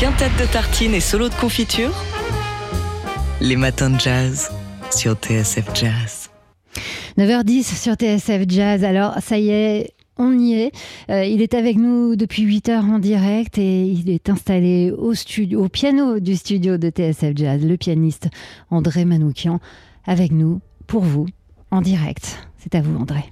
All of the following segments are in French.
Quintette de tartines et solo de confiture Les matins de jazz sur TSF Jazz. 9h10 sur TSF Jazz. Alors, ça y est, on y est. Euh, il est avec nous depuis 8 heures en direct et il est installé au, studio, au piano du studio de TSF Jazz, le pianiste André Manoukian, avec nous, pour vous, en direct. C'est à vous, André.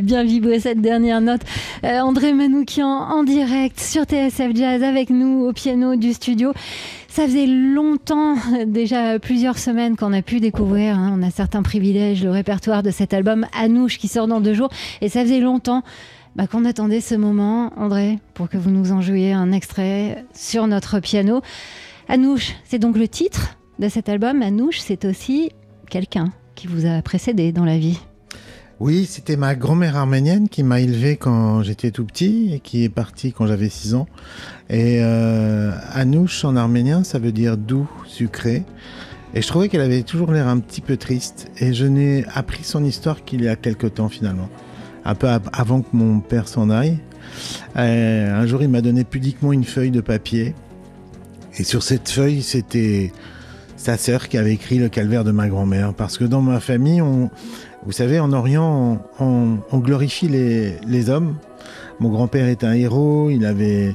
Bien vibré cette dernière note. Euh, André Manoukian en direct sur TSF Jazz avec nous au piano du studio. Ça faisait longtemps, déjà plusieurs semaines qu'on a pu découvrir, hein. on a certains privilèges, le répertoire de cet album Anouche qui sort dans deux jours. Et ça faisait longtemps bah, qu'on attendait ce moment, André, pour que vous nous en jouiez un extrait sur notre piano. Anouche, c'est donc le titre de cet album. Anouche, c'est aussi quelqu'un qui vous a précédé dans la vie. Oui, c'était ma grand-mère arménienne qui m'a élevé quand j'étais tout petit et qui est partie quand j'avais 6 ans. Et euh, Anouche en arménien, ça veut dire doux, sucré. Et je trouvais qu'elle avait toujours l'air un petit peu triste. Et je n'ai appris son histoire qu'il y a quelque temps finalement. Un peu avant que mon père s'en aille. Euh, un jour, il m'a donné pudiquement une feuille de papier. Et sur cette feuille, c'était sa sœur qui avait écrit le calvaire de ma grand-mère. Parce que dans ma famille, on, vous savez, en Orient, on, glorifie les, hommes. Mon grand-père est un héros, il avait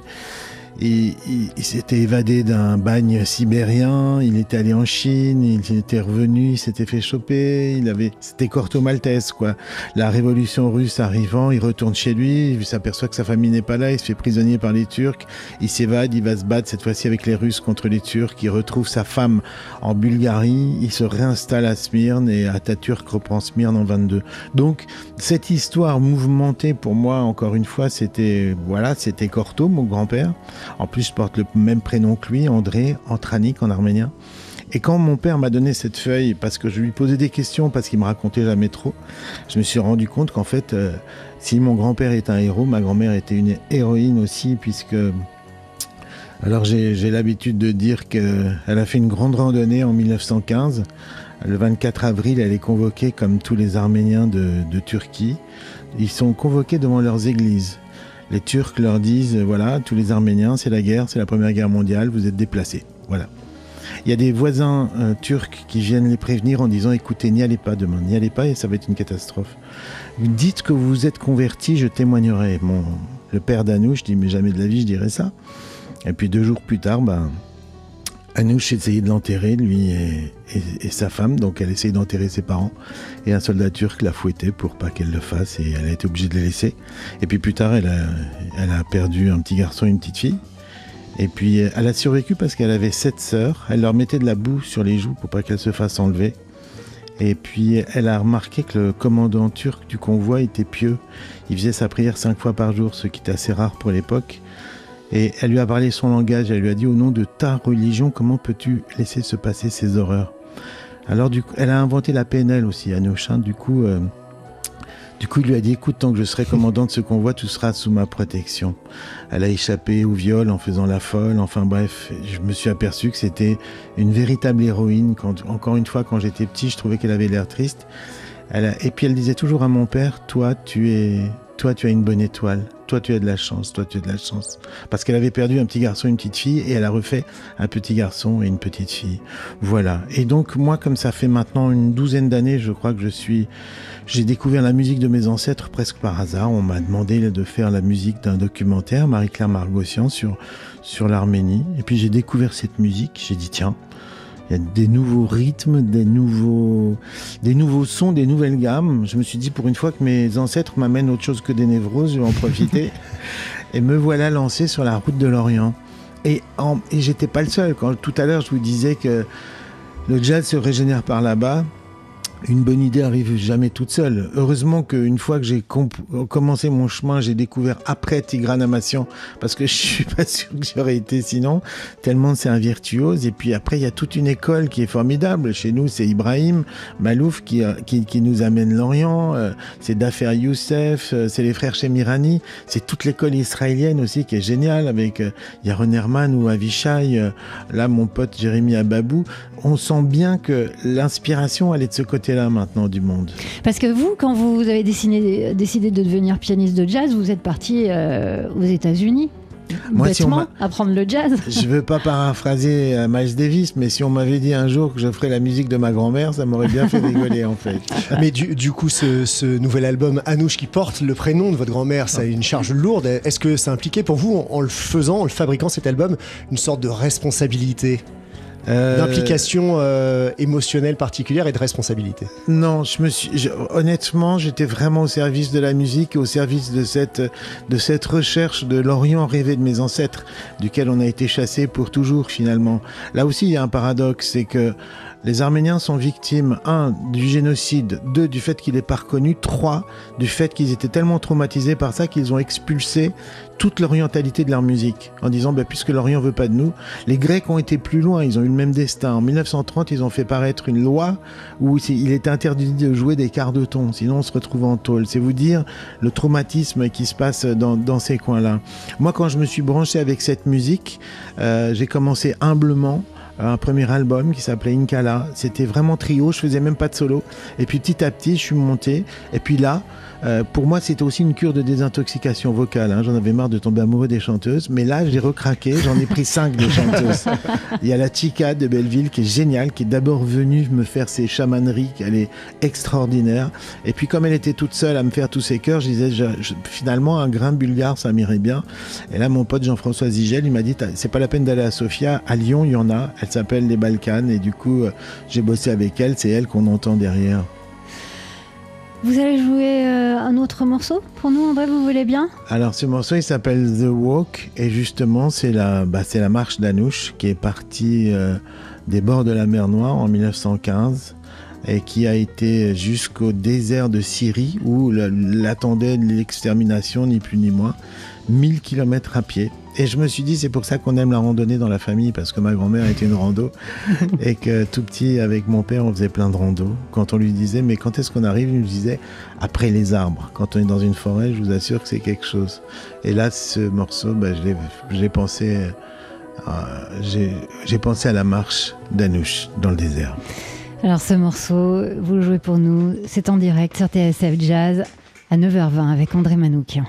il, s'était évadé d'un bagne sibérien, il était allé en Chine, il était revenu, il s'était fait choper, il avait, c'était Corto Maltese, quoi. La révolution russe arrivant, il retourne chez lui, il s'aperçoit que sa famille n'est pas là, il se fait prisonnier par les Turcs, il s'évade, il va se battre cette fois-ci avec les Russes contre les Turcs, il retrouve sa femme en Bulgarie, il se réinstalle à Smyrne et Atatürk reprend Smyrne en 22. Donc, cette histoire mouvementée pour moi, encore une fois, c'était, voilà, c'était Corto, mon grand-père. En plus, je porte le même prénom que lui, André, Antranik en arménien. Et quand mon père m'a donné cette feuille, parce que je lui posais des questions, parce qu'il me racontait jamais trop, je me suis rendu compte qu'en fait, euh, si mon grand-père est un héros, ma grand-mère était une héroïne aussi, puisque... Alors j'ai l'habitude de dire qu'elle a fait une grande randonnée en 1915 Le 24 avril, elle est convoquée comme tous les Arméniens de, de Turquie. Ils sont convoqués devant leurs églises. Les Turcs leur disent, voilà, tous les Arméniens, c'est la guerre, c'est la Première Guerre mondiale, vous êtes déplacés. Voilà. Il y a des voisins euh, turcs qui viennent les prévenir en disant écoutez, n'y allez pas demain, n'y allez pas et ça va être une catastrophe. Dites que vous êtes convertis, je témoignerai. Mon, le père d'Anouche dit mais jamais de la vie je dirais ça. Et puis deux jours plus tard, ben, Anouche essayait de l'enterrer, lui et, sa femme, donc elle essayait d'enterrer ses parents. Et un soldat turc l'a fouetté pour pas qu'elle le fasse et elle a été obligée de les laisser. Et puis plus tard, elle a, elle a perdu un petit garçon et une petite fille. Et puis elle a survécu parce qu'elle avait sept sœurs. Elle leur mettait de la boue sur les joues pour pas qu'elles se fassent enlever. Et puis elle a remarqué que le commandant turc du convoi était pieux. Il faisait sa prière cinq fois par jour, ce qui était assez rare pour l'époque. Et elle lui a parlé son langage, elle lui a dit au nom de ta religion, comment peux-tu laisser se passer ces horreurs? Alors du coup, elle a inventé la PNL aussi, Anochin, du coup... Euh, du coup, il lui a dit écoute, tant que je serai commandant de ce convoi, tu seras sous ma protection. Elle a échappé au viol en faisant la folle. Enfin bref, je me suis aperçu que c'était une véritable héroïne. Quand, encore une fois, quand j'étais petit, je trouvais qu'elle avait l'air triste. Elle Et puis elle disait toujours à mon père toi, tu es, toi, tu as une bonne étoile. Toi, tu as de la chance. Toi, tu as de la chance. Parce qu'elle avait perdu un petit garçon une petite fille et elle a refait un petit garçon et une petite fille. Voilà. Et donc, moi, comme ça fait maintenant une douzaine d'années, je crois que je suis, j'ai découvert la musique de mes ancêtres presque par hasard. On m'a demandé de faire la musique d'un documentaire, Marie-Claire Margossian, sur, sur l'Arménie. Et puis, j'ai découvert cette musique. J'ai dit, tiens, il y a des nouveaux rythmes, des nouveaux, des nouveaux sons, des nouvelles gammes. Je me suis dit pour une fois que mes ancêtres m'amènent autre chose que des névroses, je vais en profiter. et me voilà lancé sur la route de l'Orient. Et, et j'étais pas le seul. Quand tout à l'heure je vous disais que le jazz se régénère par là-bas, une bonne idée arrive jamais toute seule. Heureusement qu'une fois que j'ai commencé mon chemin, j'ai découvert après Tigran parce que je suis pas sûr que j'aurais été sinon, tellement c'est un virtuose. Et puis après, il y a toute une école qui est formidable. Chez nous, c'est Ibrahim Malouf qui, euh, nous amène l'Orient, euh, c'est Dafer Youssef, euh, c'est les frères Chemirani, c'est toute l'école israélienne aussi qui est géniale avec Yaron Herman ou Avishai, là mon pote Jérémy Ababou. On sent bien que l'inspiration, elle est de ce côté là maintenant du monde Parce que vous, quand vous avez décidé, décidé de devenir pianiste de jazz, vous êtes parti euh, aux États-Unis moi, bêtement, si apprendre le jazz. Je veux pas paraphraser euh, Miles Davis, mais si on m'avait dit un jour que je ferais la musique de ma grand-mère, ça m'aurait bien fait rigoler en fait. Mais du, du coup, ce, ce, nouvel album Anouche qui porte le prénom de votre grand-mère, ça a une charge lourde. Est-ce que ça impliquait pour vous, en, en le faisant, en le fabriquant cet album, une sorte de responsabilité? Euh, d'implication euh, émotionnelle particulière et de responsabilité Non, je me suis, honnêtement, j'étais vraiment au service de la musique et au service de cette, de cette recherche de l'Orient rêvé de mes ancêtres, duquel on a été chassé pour toujours finalement. Là aussi, il y a un paradoxe, c'est que les Arméniens sont victimes, un, du génocide, deux, du fait qu'il n'est pas reconnu, trois, du fait qu'ils étaient tellement traumatisés par ça qu'ils ont expulsé toute l'orientalité de leur musique, en disant, bah, puisque l'Orient veut pas de nous, les Grecs ont été plus loin, ils ont eu le même destin. En 1930, ils ont fait paraître une loi où il était interdit de jouer des quarts de ton, sinon on se retrouve en tôle. C'est vous dire le traumatisme qui se passe dans, ces coins-là. Moi, quand je me suis branché avec cette musique, euh, j'ai commencé humblement un premier album qui s'appelait Inkala. C'était vraiment trio, je faisais même pas de solo. Et puis petit à petit, je suis monté. Et puis là, euh, pour moi, c'était aussi une cure de désintoxication vocale. Hein. J'en avais marre de tomber amoureux des chanteuses. Mais là, j'ai recraqué. J'en ai pris cinq de chanteuses. Il y a la Chica de Belleville qui est géniale, qui est d'abord venue me faire ses chamaneries. Elle est extraordinaire. Et puis, comme elle était toute seule à me faire tous ses chœurs, je disais, finalement, un grain bulgare, ça m'irait bien. Et là, mon pote Jean-François Zigel, il m'a dit, c'est pas la peine d'aller à Sofia. À Lyon, il y en a. Elle s'appelle les Balkans. Et du coup, euh, j'ai bossé avec elle. C'est elle qu'on entend derrière. Vous allez jouer euh, un autre morceau pour nous, André, vous voulez bien? Alors ce morceau, il s'appelle The Walk et justement, c'est la, bah, la marche d'Anouche qui est partie euh, des bords de la mer Noire en 1915 et qui a été jusqu'au désert de Syrie où l'attendait l'extermination, ni plus ni moins, 1000 km à pied. Et je me suis dit, c'est pour ça qu'on aime la randonnée dans la famille, parce que ma grand-mère était une rando, et que tout petit, avec mon père, on faisait plein de rando. Quand on lui disait, mais quand est-ce qu'on arrive Il nous disait, après les arbres. Quand on est dans une forêt, je vous assure que c'est quelque chose. Et là, ce morceau, bah, j'ai pensé, euh, j'ai pensé à la marche d'Anouche dans le désert. Alors ce morceau, vous le jouez pour nous, c'est en direct sur TSF Jazz à 9h20 avec André Manoukian.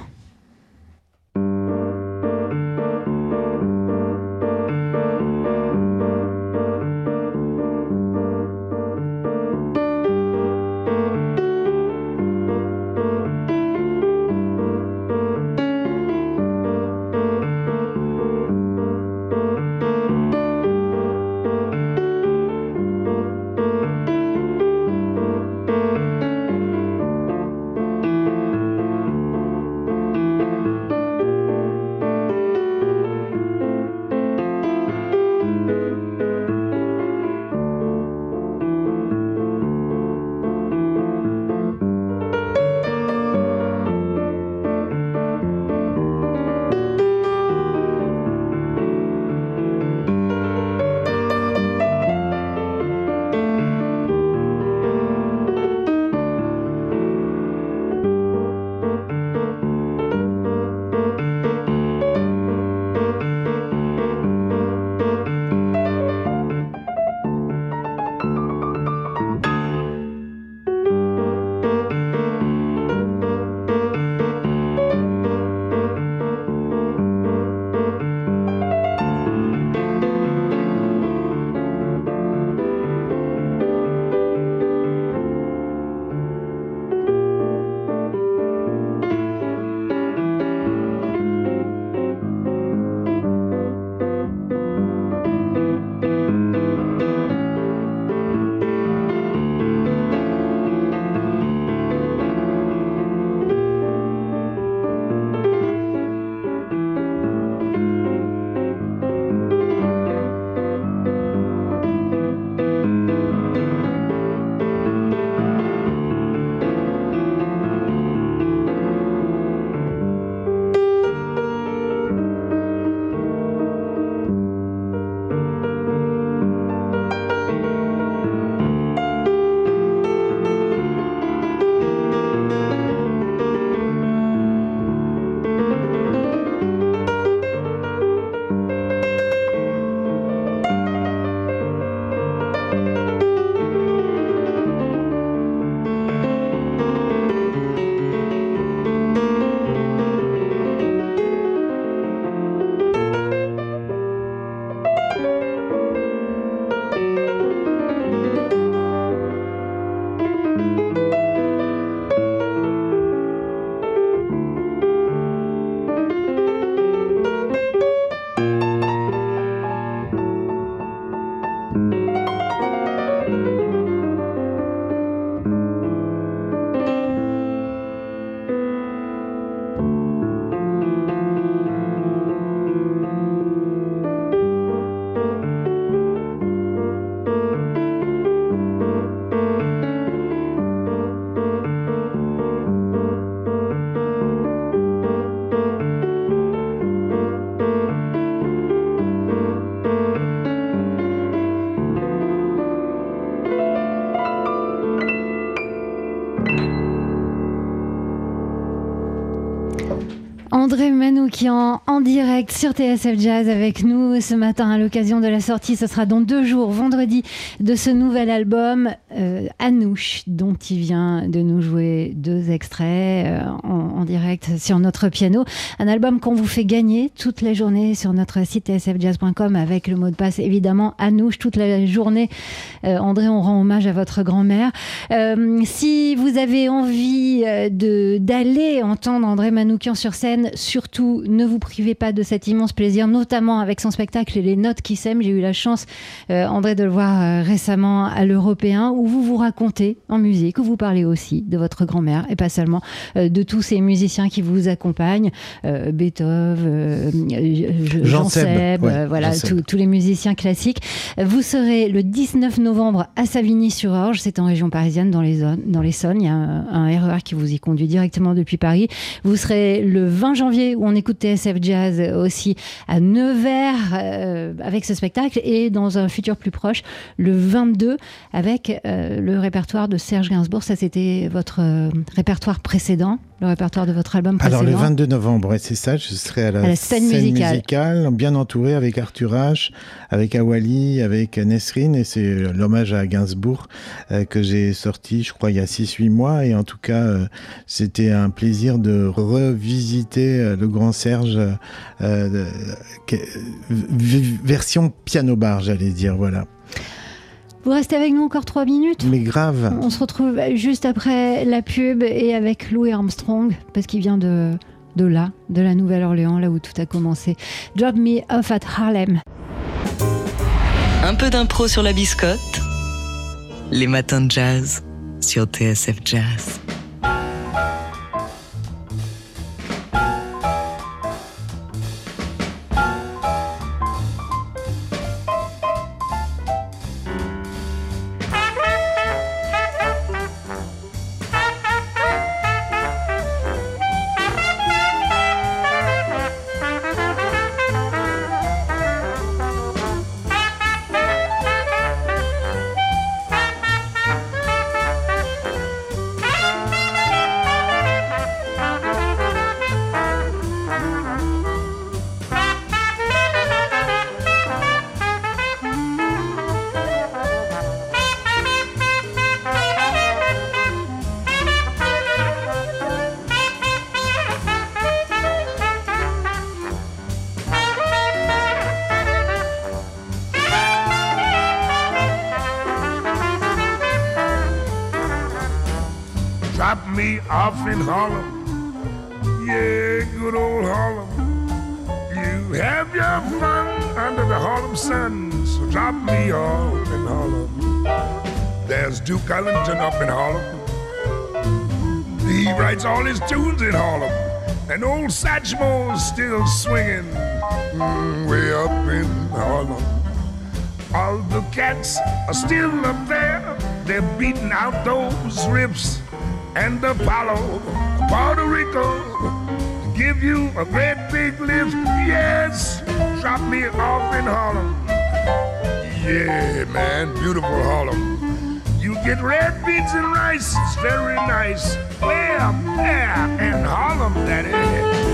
Manoukian en direct sur TSF Jazz avec nous ce matin à l'occasion de la sortie. Ce sera dans deux jours, vendredi, de ce nouvel album euh, Anouche, dont il vient de nous jouer deux extraits euh, en, direct sur notre piano. Un album qu'on vous fait gagner toute la journée sur notre site tsfjazz.com avec le mot de passe évidemment Anouche toute la journée. Euh, André, on rend hommage à votre grand-mère. si vous avez envie d'aller entendre André Manoukian sur scène, surtout ne vous privez pas de cet immense plaisir, notamment avec son spectacle et les notes qui s'aiment. J'ai eu la chance, euh, André, de le voir euh, récemment à l'Européen, où vous vous racontez en musique, où vous parlez aussi de votre grand-mère et pas seulement euh, de tous ces musiciens qui vous accompagnent, Beethoven, Jean, Seb, voilà, tous les musiciens classiques. Vous serez le 19 novembre à Savigny-sur-Orge, c'est en région parisienne, dans les, zones, dans les Sonnes. Il y a un, un RER qui vous y conduit directement depuis Paris. Vous serez le 20 janvier où on écoute TSF Jazz aussi à Nevers euh, avec ce spectacle et dans un futur plus proche, le 22 avec euh, le répertoire de Serge Gainsbourg. Ça, c'était votre euh, répertoire précédent. Le répertoire de votre album précédent Alors le 22 novembre, c'est ça, je serai à la, scène, musicale. bien entouré avec Arthur H, avec Awali, avec Nesrine, et c'est l'hommage à Gainsbourg euh, que j'ai sorti, je crois, il y a 6-8 mois, et en tout cas, euh, c'était un plaisir de revisiter euh, le Grand Serge, version piano-bar, j'allais dire, voilà. Vous restez avec nous encore trois minutes Mais grave. On se retrouve juste après la pub et avec Louis Armstrong, parce qu'il vient de, de là, de la Nouvelle-Orléans, là où tout a commencé. Drop me off at Harlem. Un peu d'impro sur la biscotte. Les matins de jazz sur TSF Jazz. Off in Harlem. Yeah, good old Harlem. You have your fun under the Harlem sun, so drop me off in Harlem. There's Duke Ellington up in Harlem. He writes all his tunes in Harlem. And old Satchmo's still swinging mm, way up in Harlem. All the cats are still up there. They're beating out those riffs and Apollo, Puerto Rico, give you a great big lift. Yes, drop me off in Harlem. Yeah, man, beautiful Harlem. You get red beans and rice, it's very nice. Well, yeah, in Harlem, that is.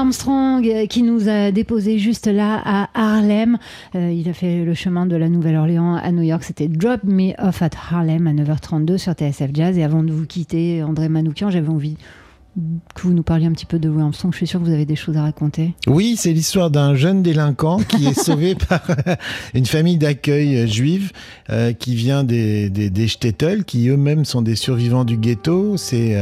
Armstrong euh, qui nous a déposé juste là à Harlem. Euh, il a fait le chemin de la Nouvelle-Orléans à New York. C'était Drop Me Off at Harlem à 9h32 sur TSF Jazz. Et avant de vous quitter, André Manoukian, j'avais envie que vous nous parliez un petit peu de Louis Armstrong. Je suis sûr que vous avez des choses à raconter. Oui, c'est l'histoire d'un jeune délinquant qui est sauvé par une famille d'accueil juive euh, qui vient des, des, des qui eux-mêmes sont des survivants du ghetto. C'est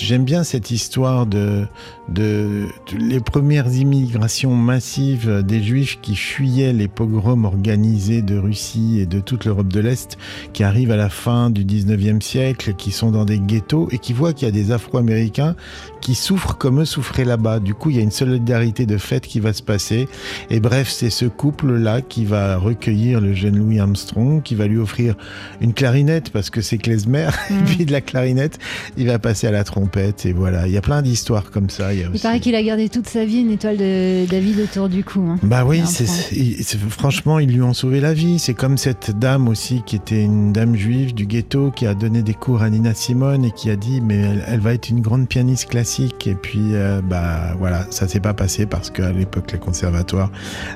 j'aime bien cette histoire de, de, de, les premières immigrations massives des Juifs qui fuyaient les pogroms organisés de Russie et de toute l'Europe de l'Est, qui arrivent à la fin du 19e siècle, qui sont dans des ghettos et qui voient qu'il y a des Afro-Américains qui souffrent comme eux souffraient là-bas. Du coup, il y a une solidarité de fait qui va se passer. Et bref, c'est ce couple-là qui va recueillir le jeune Louis Armstrong, qui va lui offrir une clarinette parce que c'est klezmer, mmh. et puis de la clarinette, il va passer à la trompette. Et voilà, il y a plein d'histoires comme ça. Il, il paraît qu'il a gardé toute sa vie une étoile de David autour du cou. Hein. Bah oui, c'est, c'est, franchement, ils lui ont sauvé la vie. C'est comme cette dame aussi qui était une dame juive du ghetto qui a donné des cours à Nina Simone et qui a dit mais elle, elle va être une grande pianiste classique. Et puis euh, bah voilà, ça s'est pas passé parce qu'à l'époque les conservatoires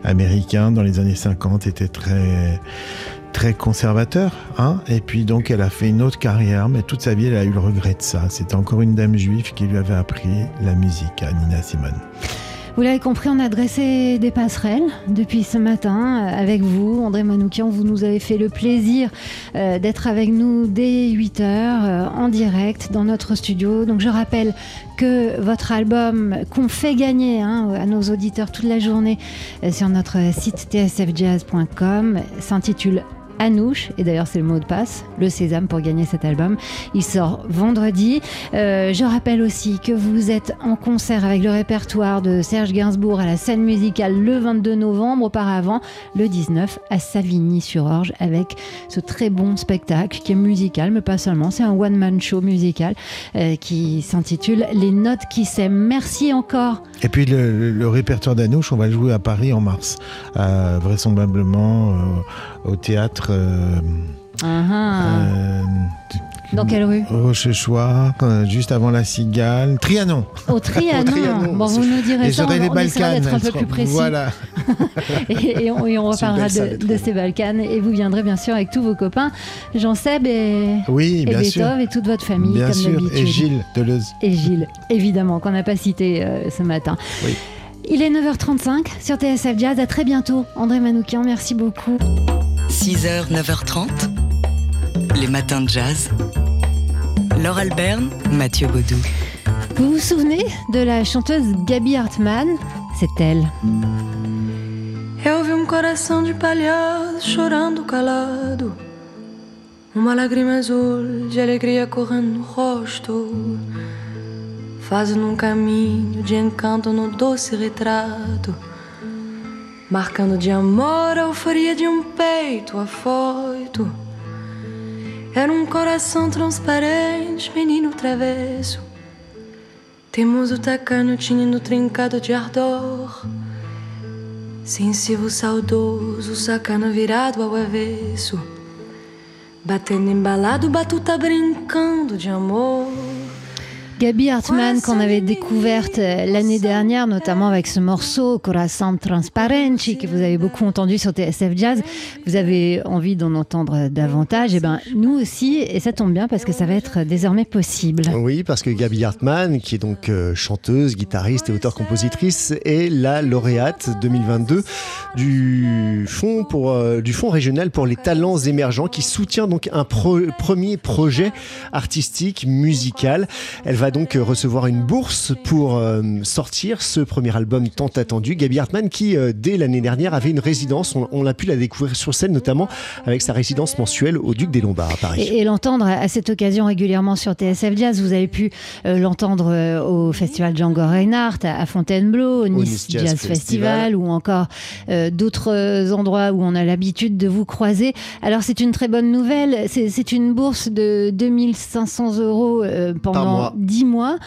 américains dans les années 50 étaient très très conservateur, hein et puis donc elle a fait une autre carrière, mais toute sa vie elle a eu le regret de ça. C'était encore une dame juive qui lui avait appris la musique Nina Simone. Vous l'avez compris, on a dressé des passerelles depuis ce matin euh, avec vous, André Manoukian. Vous nous avez fait le plaisir euh, d'être avec nous dès 8 heures euh, en direct dans notre studio. Donc je rappelle que votre album qu'on fait gagner hein, à nos auditeurs toute la journée sur notre site tsfjazz.com s'intitule Anouche, et d'ailleurs c'est le mot de passe, le sésame pour gagner cet album. Il sort vendredi. Euh, je rappelle aussi que vous êtes en concert avec le répertoire de Serge Gainsbourg à la scène musicale le 22 novembre, auparavant le 19 à Savigny-sur-Orge avec ce très bon spectacle qui est musical, mais pas seulement, c'est un one-man show musical euh, qui s'intitule Les notes qui s'aiment. Merci encore. Et puis le, répertoire d'Anouche, on va le jouer à Paris en mars, euh, vraisemblablement au théâtre euh, uh -huh. euh, dans quelle rue Rochechouart, euh, juste avant la Cigale. Trianon. Au Trianon. Au Trianon. Bon, vous nous direz et ça, on, les on Balkans, d'être un peu plus précis. Voilà. et, et, on, et, on, reparlera de, de, ces Balkans. Et vous viendrez bien sûr avec tous vos copains, Jean-Seb et, oui, et Beethoven et toute votre famille, bien comme sûr. d'habitude. Et Gilles Deleuze. Et Gilles, évidemment, qu'on n'a pas cité euh, ce matin. Oui. Il est 9h35 sur TSF Jazz. À très bientôt. André Manoukian, merci beaucoup. 6h, 9h30, les matins de jazz. Laure Alberne, Mathieu Baudou. Vous vous souvenez de la chanteuse Gabi Hartmann? C'est elle. Eu vi um coração de palhaço chorando calado, uma lágrima azul de alegria correndo no rosto, fazendo um caminho de encanto no doce retrato. Marcando de amor a euforia de um peito afoito. Era um coração transparente, menino travesso, teimoso tacanho, tinindo trincado de ardor. Sensível, saudoso, sacana virado ao avesso, batendo embalado, batuta brincando de amor. Gabi Hartmann qu'on avait découverte l'année dernière, notamment avec ce morceau Corazon Transparenti que vous avez beaucoup entendu sur TSF Jazz. Vous avez envie d'en entendre davantage. Et eh ben nous aussi, et ça tombe bien parce que ça va être désormais possible. Oui, parce que Gabi Hartmann, qui est donc euh, chanteuse, guitariste et auteure-compositrice, est la lauréate 2022 du fonds pour euh, du fonds régional pour les talents émergents, qui soutient donc un premier projet artistique musical. Elle va donc recevoir une bourse pour euh, sortir ce premier album tant attendu. Gabi Hartmann qui, euh, dès l'année dernière, avait une résidence. On, on, a pu la découvrir sur scène, notamment avec sa résidence mensuelle au Duc des Lombards à Paris. Et, et l'entendre à cette occasion régulièrement sur TSF Jazz. Vous avez pu euh, l'entendre euh, au festival Django Reinhardt, à, à Fontainebleau, au Nice, nice Jazz, Jazz Festival, Festival. ou encore euh, d'autres endroits où on a l'habitude de vous croiser. Alors c'est une très bonne nouvelle. C'est une bourse de 2500 euros euh, pendant 10 mois.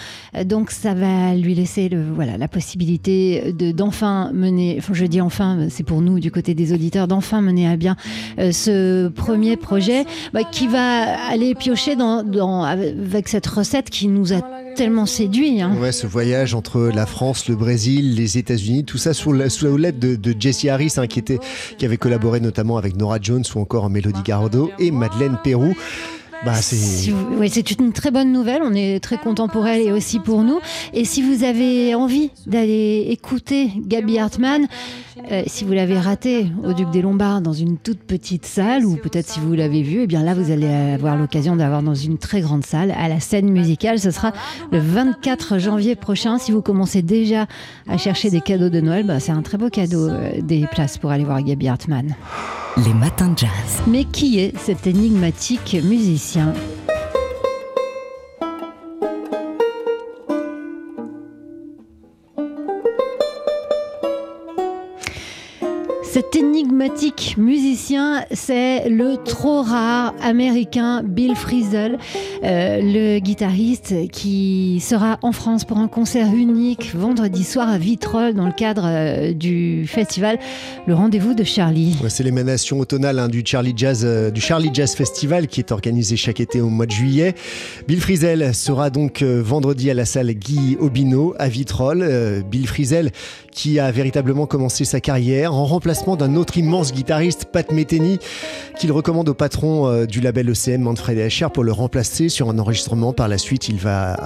Donc ça va lui laisser voilà, la possibilité d'enfin de, mener, enfin je dis enfin, c'est pour nous du côté des auditeurs, d'enfin mener à bien euh, ce premier projet bah, qui va aller piocher dans, avec cette recette qui nous a tellement séduit. Hein. Ouais, ce voyage entre la France, le Brésil, les États-Unis, tout ça sous la, sous la houlette de, de Jesse Harris, hein, qui, était, qui avait collaboré notamment avec Nora Jones ou encore Mélodie Gardot et Madeleine Pérou. Bah, c'est oui, une très bonne nouvelle. On est très content pour elle et aussi pour nous. Et si vous avez envie d'aller écouter Gabi Hartmann, Euh, si vous l'avez raté au Duc des Lombards dans une toute petite salle, ou peut-être si vous l'avez vu, eh bien là vous allez avoir l'occasion d'avoir dans une très grande salle à la scène musicale. Ce sera le 24 janvier prochain. Si vous commencez déjà à chercher des cadeaux de Noël, bah, c'est un très beau cadeau euh, des places pour aller voir Gabi Hartmann. Les matins de jazz. Mais qui est cet énigmatique musicien Cet énigmatique musicien, c'est le trop rare américain Bill Frisell, euh, le guitariste qui sera en France pour un concert unique vendredi soir à Vitrolles dans le cadre euh, du festival Le Rendez-vous de Charlie. Ouais, c'est l'émanation automnale hein, du, Charlie Jazz, euh, du Charlie Jazz Festival qui est organisé chaque été au mois de juillet. Bill Frisell sera donc euh, vendredi à la salle Guy Obino à Vitrolles. Euh, Bill Frisell qui a véritablement commencé sa carrière en remplacement d'un autre immense guitariste, Pat Metheny, qu'il recommande au patron euh, du label ECM, Manfred Escher, pour le remplacer sur un enregistrement. Par la suite, il va euh,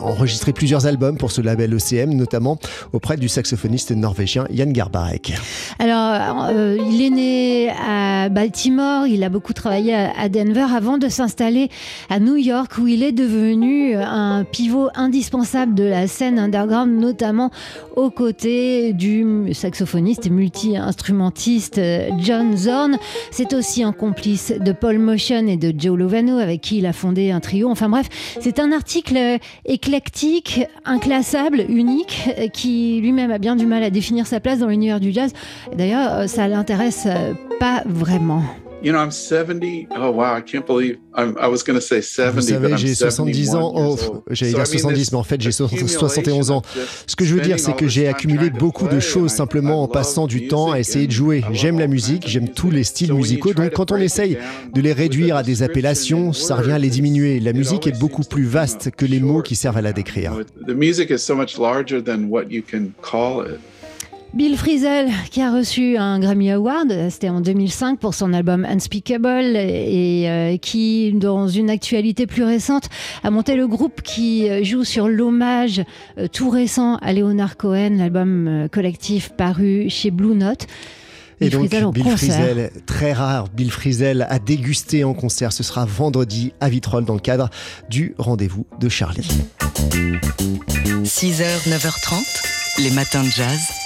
enregistrer plusieurs albums pour ce label ECM, notamment auprès du saxophoniste norvégien Jan Garbarek. Alors, euh, il est né à Baltimore, il a beaucoup travaillé à à Denver avant de s'installer à New York où il est devenu un pivot indispensable de la scène underground, notamment aux côtés du saxophoniste et multi-instrumentiste euh, John Zorn. C'est aussi un complice de Paul Motion et de Joe Lovano avec qui il a fondé un trio. Enfin bref, c'est un article éclectique, inclassable, unique, euh, qui lui-même a bien du mal à définir sa place dans l'univers du jazz. D'ailleurs, euh, ça l'intéresse euh, pas vraiment. You know, I'm 70. Oh wow, I can't believe I'm, I was going to say 70, Vous savez, j'ai 70 ans. 71 Oh, j'allais So, dire I mean, 70, this mais en fait, j'ai so- accumulation 71 ans. Ce que je veux dire, c'est que j'ai accumulé beaucoup de choses simplement en passant du temps à essayer de jouer. J'aime la musique, j'aime tous les styles musicaux. Donc, quand on essaye de les réduire à des appellations, ça revient à les diminuer. La musique est beaucoup plus vaste que les mots qui servent à la décrire. Bill Frisell, qui a reçu un Grammy Award, c'était en 2005 pour son album Unspeakable, et euh, qui, dans une actualité plus récente, a monté le groupe qui euh, joue sur l'hommage euh, tout récent à Leonard Cohen, l'album euh, collectif paru chez Blue Note. Et Bill donc, Bill. Frisell, très rare, Bill Frisell a dégusté en concert. Ce sera vendredi à Vitrolles dans le cadre du rendez-vous de Charlie. 6h, 9h30, les matins de jazz.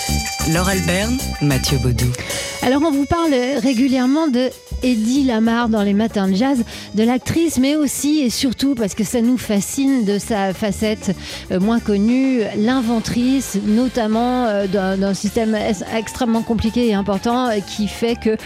Laure Alberne, Mathieu Baudou. Alors on vous parle régulièrement de Eddie Lamar dans les matins de jazz, de l'actrice, mais aussi et surtout parce que ça nous fascine de sa facette euh, moins connue, l'inventrice, notamment euh, d'un système extrêmement compliqué et important euh, qui fait que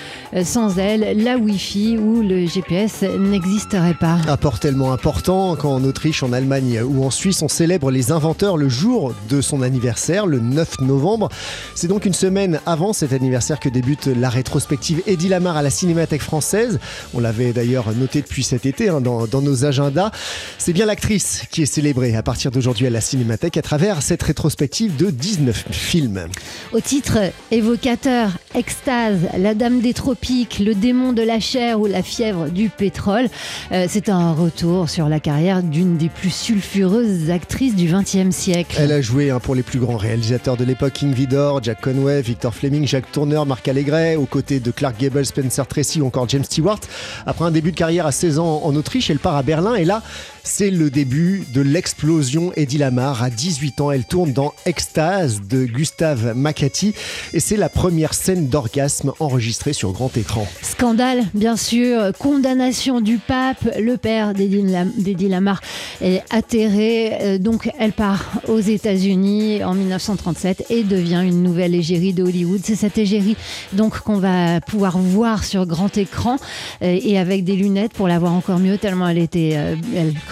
sans elle, la Wi-Fi ou le GPS n'existerait pas. Apport tellement important quand en Autriche, en Allemagne ou en Suisse, on célèbre les inventeurs le jour de son anniversaire, le 9 novembre. C'est donc une semaine avant cet anniversaire que débute la rétrospective Eddie Lamar à la Cinémathèque française. On l'avait d'ailleurs noté depuis cet été hein, dans, dans nos agendas. C'est bien l'actrice qui est célébrée à partir d'aujourd'hui à la Cinémathèque à travers cette rétrospective de 19 films. Au titre évocateur, Extase, La Dame des Tropiques, Le démon de la chair ou La fièvre du pétrole, euh, c'est un retour sur la carrière d'une des plus sulfureuses actrices du XXe siècle. Elle a joué hein, pour les plus grands réalisateurs de l'époque, King Jack Conway, Victor Fleming, Jacques Tourneur, Marc Allégret, aux côtés de Clark Gable, Spencer Tracy ou encore James Stewart. Après un début de carrière à 16 ans en Autriche, elle part à Berlin et là, c'est le début de l'explosion Eddie Lamar. À 18 ans, elle tourne dans Extase de Gustave Macati et c'est la première scène d'orgasme enregistrée sur grand écran. Scandale, bien sûr, condamnation du pape, le père d'Eddie Lam- d'Eddie Lamar est atterré, euh, donc elle part aux États-Unis en 1937 et devient une nouvelle égérie de Hollywood. C'est cette égérie donc qu'on va pouvoir voir sur grand écran euh, et avec des lunettes pour la voir encore mieux tellement elle était, euh,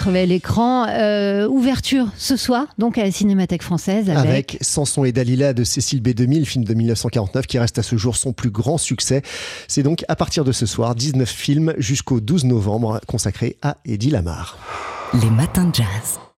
crevait l'écran. Euh, ouverture ce soir donc à la Cinémathèque française avec, Avec Samson et Dalila de Cécile B2000, le film de 1949 qui reste à ce jour son plus grand succès. C'est donc à partir de ce soir 19 films jusqu'au 12 novembre consacrés à Eddie Lamar. Les matins de jazz.